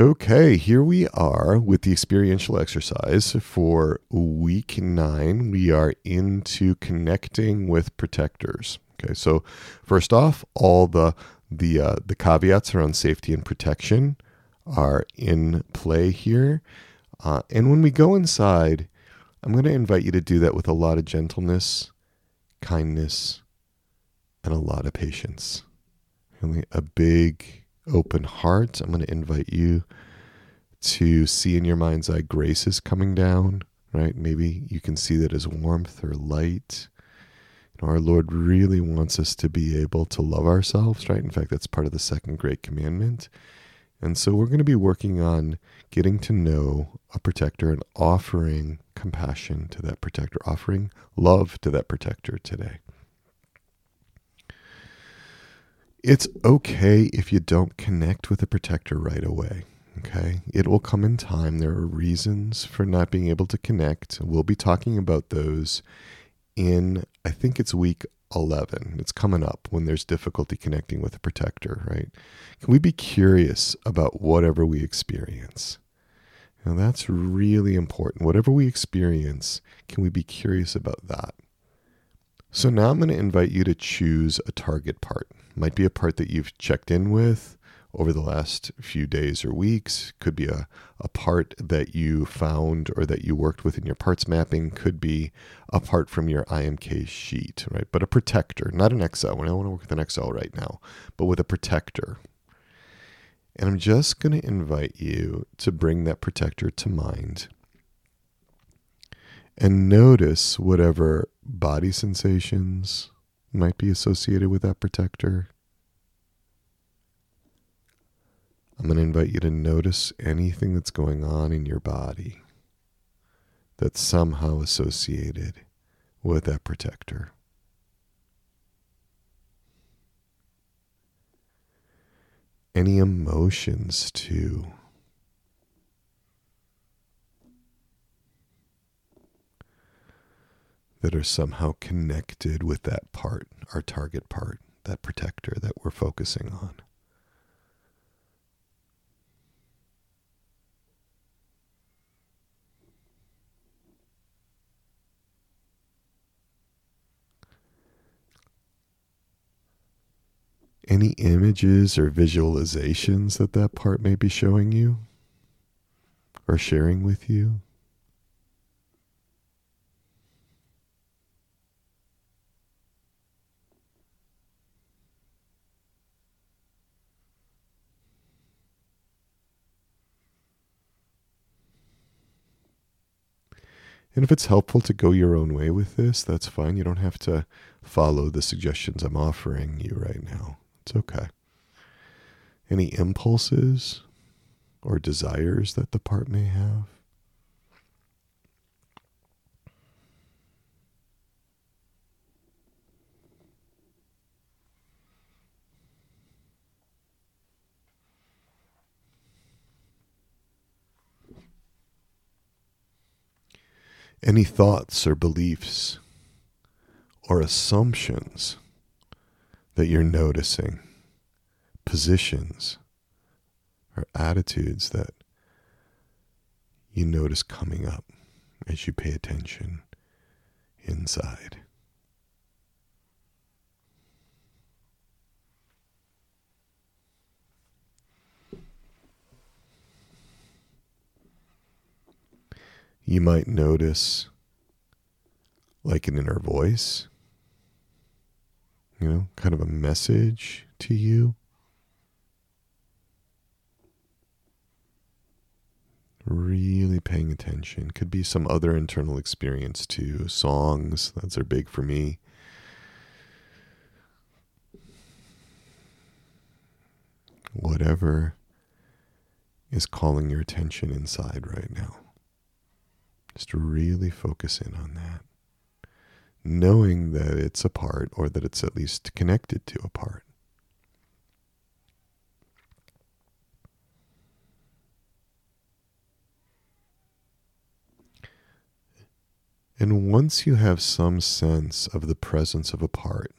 Okay, here we are with the experiential exercise for week nine. We are into connecting with protectors. Okay, so first off, all the the uh, the caveats around safety and protection are in play here. Uh, and when we go inside, I'm going to invite you to do that with a lot of gentleness, kindness, and a lot of patience. Really, a big open heart. I'm going to invite you to see in your mind's eye graces coming down, right? Maybe you can see that as warmth or light. Our Lord really wants us to be able to love ourselves, right? In fact, that's part of the second great commandment. And so we're going to be working on getting to know a protector and offering compassion to that protector, offering love to that protector today. It's okay if you don't connect with a protector right away. Okay. It will come in time. There are reasons for not being able to connect. We'll be talking about those in, I think it's week 11. It's coming up when there's difficulty connecting with a protector, right? Can we be curious about whatever we experience? Now, that's really important. Whatever we experience, can we be curious about that? So now I'm going to invite you to choose a target part might be a part that you've checked in with over the last few days or weeks. Could be a, a part that you found or that you worked with in your parts mapping. Could be a part from your IMK sheet, right? But a protector, not an exile. I don't want to work with an exile right now, but with a protector. And I'm just going to invite you to bring that protector to mind and notice whatever body sensations, might be associated with that protector. I'm going to invite you to notice anything that's going on in your body that's somehow associated with that protector. Any emotions, too. That are somehow connected with that part, our target part, that protector that we're focusing on. Any images or visualizations that that part may be showing you or sharing with you? And if it's helpful to go your own way with this, that's fine. You don't have to follow the suggestions I'm offering you right now. It's okay. Any impulses or desires that the part may have? Any thoughts or beliefs or assumptions that you're noticing, positions or attitudes that you notice coming up as you pay attention inside. You might notice like an inner voice, you know, kind of a message to you. Really paying attention. Could be some other internal experience too. Songs, those are big for me. Whatever is calling your attention inside right now. Just really focus in on that. Knowing that it's a part or that it's at least connected to a part. And once you have some sense of the presence of a part,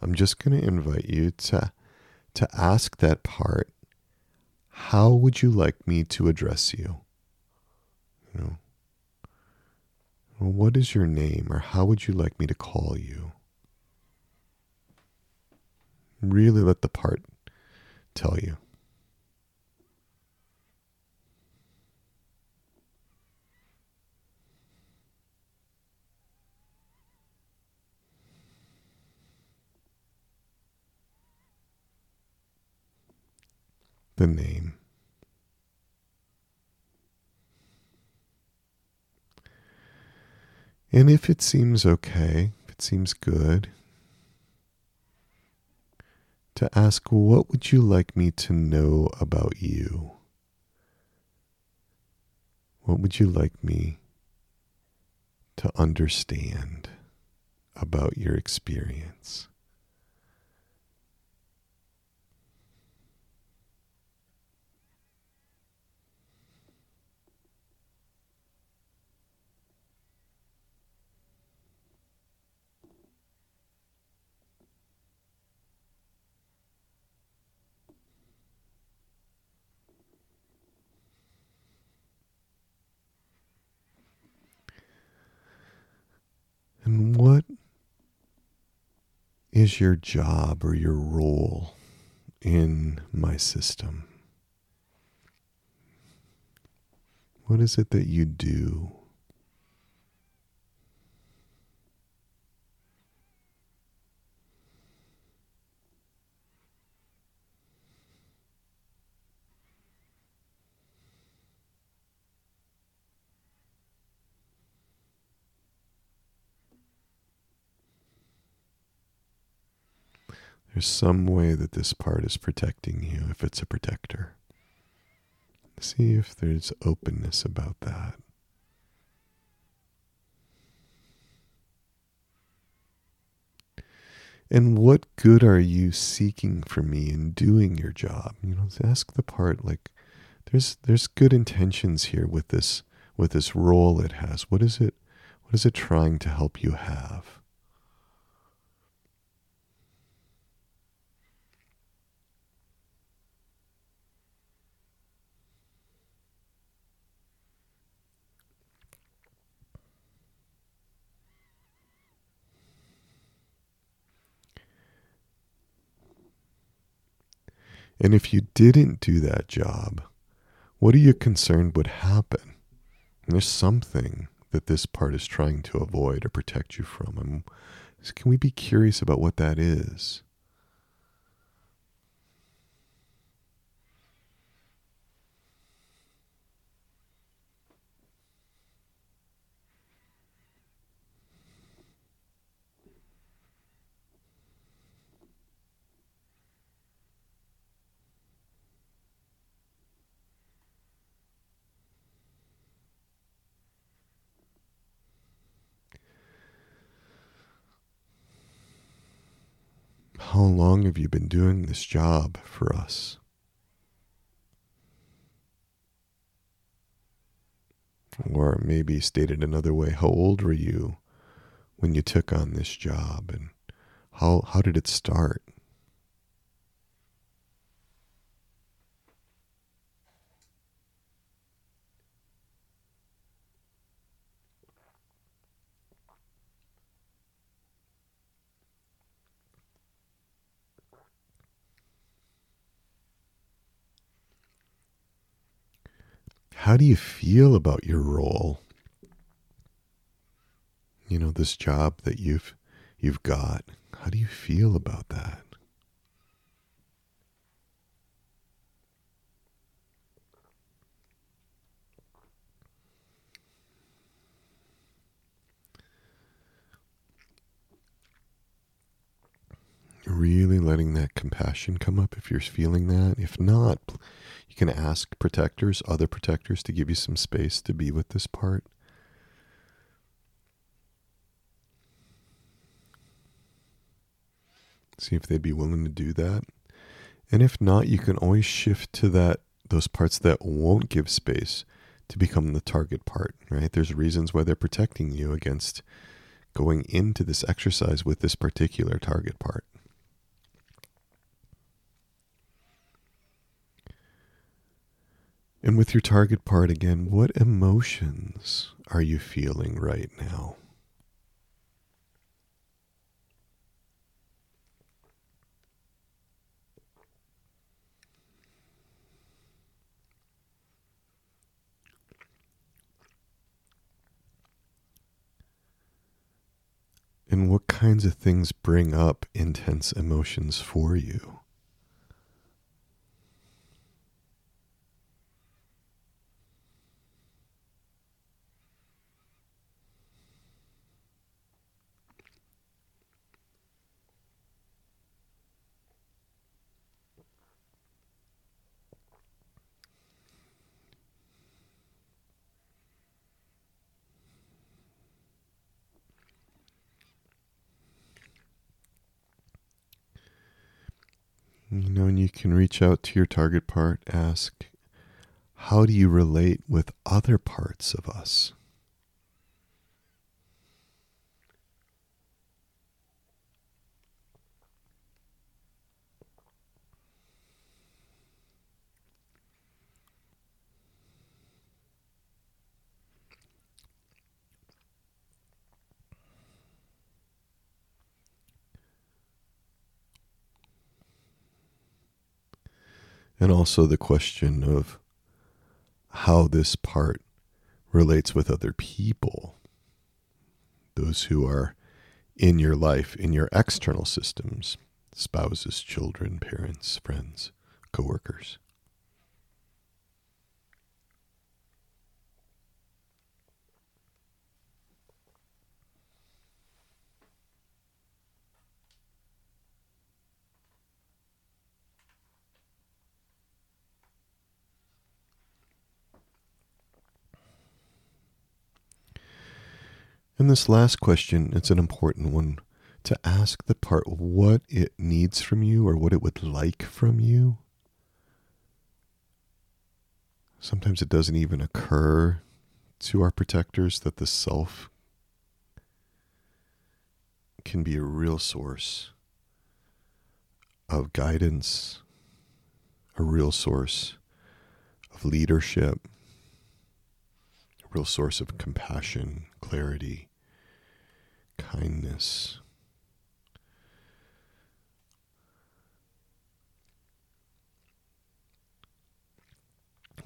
I'm just going to invite you to, to ask that part how would you like me to address you? You know, what is your name or how would you like me to call you? Really let the part tell you. the name. And if it seems okay, if it seems good, to ask, what would you like me to know about you? What would you like me to understand about your experience? And what is your job or your role in my system? What is it that you do? There's some way that this part is protecting you if it's a protector. See if there's openness about that. And what good are you seeking for me in doing your job? You know, ask the part like there's there's good intentions here with this with this role it has. What is it what is it trying to help you have? And if you didn't do that job, what are you concerned would happen? And there's something that this part is trying to avoid or protect you from. And can we be curious about what that is? How long have you been doing this job for us? Or maybe stated another way, how old were you when you took on this job and how, how did it start? How do you feel about your role? You know, this job that you've you've got. How do you feel about that? Really letting that compassion come up if you're feeling that. If not, you can ask protectors, other protectors, to give you some space to be with this part. See if they'd be willing to do that. And if not, you can always shift to that those parts that won't give space to become the target part, right? There's reasons why they're protecting you against going into this exercise with this particular target part. And with your target part again, what emotions are you feeling right now? And what kinds of things bring up intense emotions for you? You know, and you can reach out to your target part, ask, how do you relate with other parts of us? And also the question of how this part relates with other people, those who are in your life, in your external systems, spouses, children, parents, friends, coworkers. And this last question, it's an important one to ask the part what it needs from you or what it would like from you. Sometimes it doesn't even occur to our protectors that the self can be a real source of guidance, a real source of leadership, real source of compassion, clarity, kindness.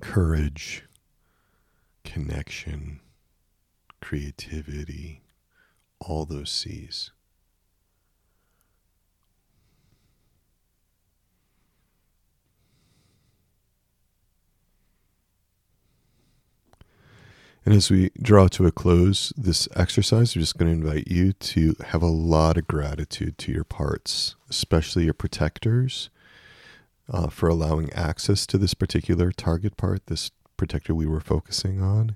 Courage, connection, creativity, all those C's. And as we draw to a close this exercise, we're just going to invite you to have a lot of gratitude to your parts, especially your protectors, uh, for allowing access to this particular target part, this protector we were focusing on.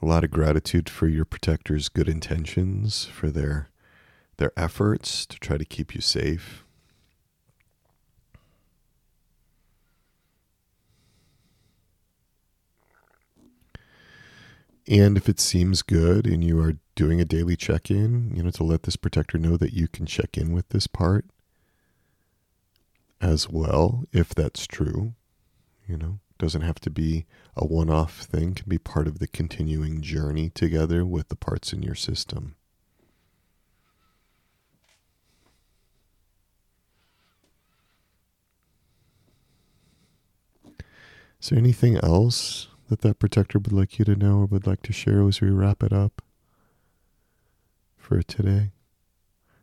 A lot of gratitude for your protectors' good intentions, for their their efforts to try to keep you safe. And if it seems good and you are doing a daily check in, you know, to let this protector know that you can check in with this part as well, if that's true, you know, doesn't have to be a one off thing, can be part of the continuing journey together with the parts in your system. Is there anything else that that protector would like you to know or would like to share as we wrap it up for today?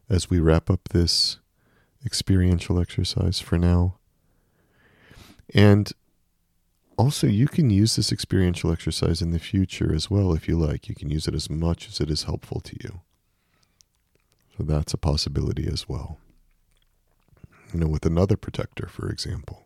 As we wrap up this experiential exercise for now. And also, you can use this experiential exercise in the future as well if you like. You can use it as much as it is helpful to you. So that's a possibility as well. You know, with another protector, for example.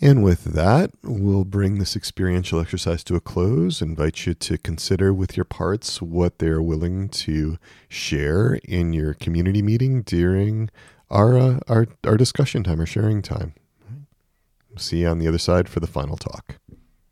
And with that, we'll bring this experiential exercise to a close. Invite you to consider with your parts what they're willing to share in your community meeting during our uh, our our discussion time, or sharing time. See you on the other side for the final talk.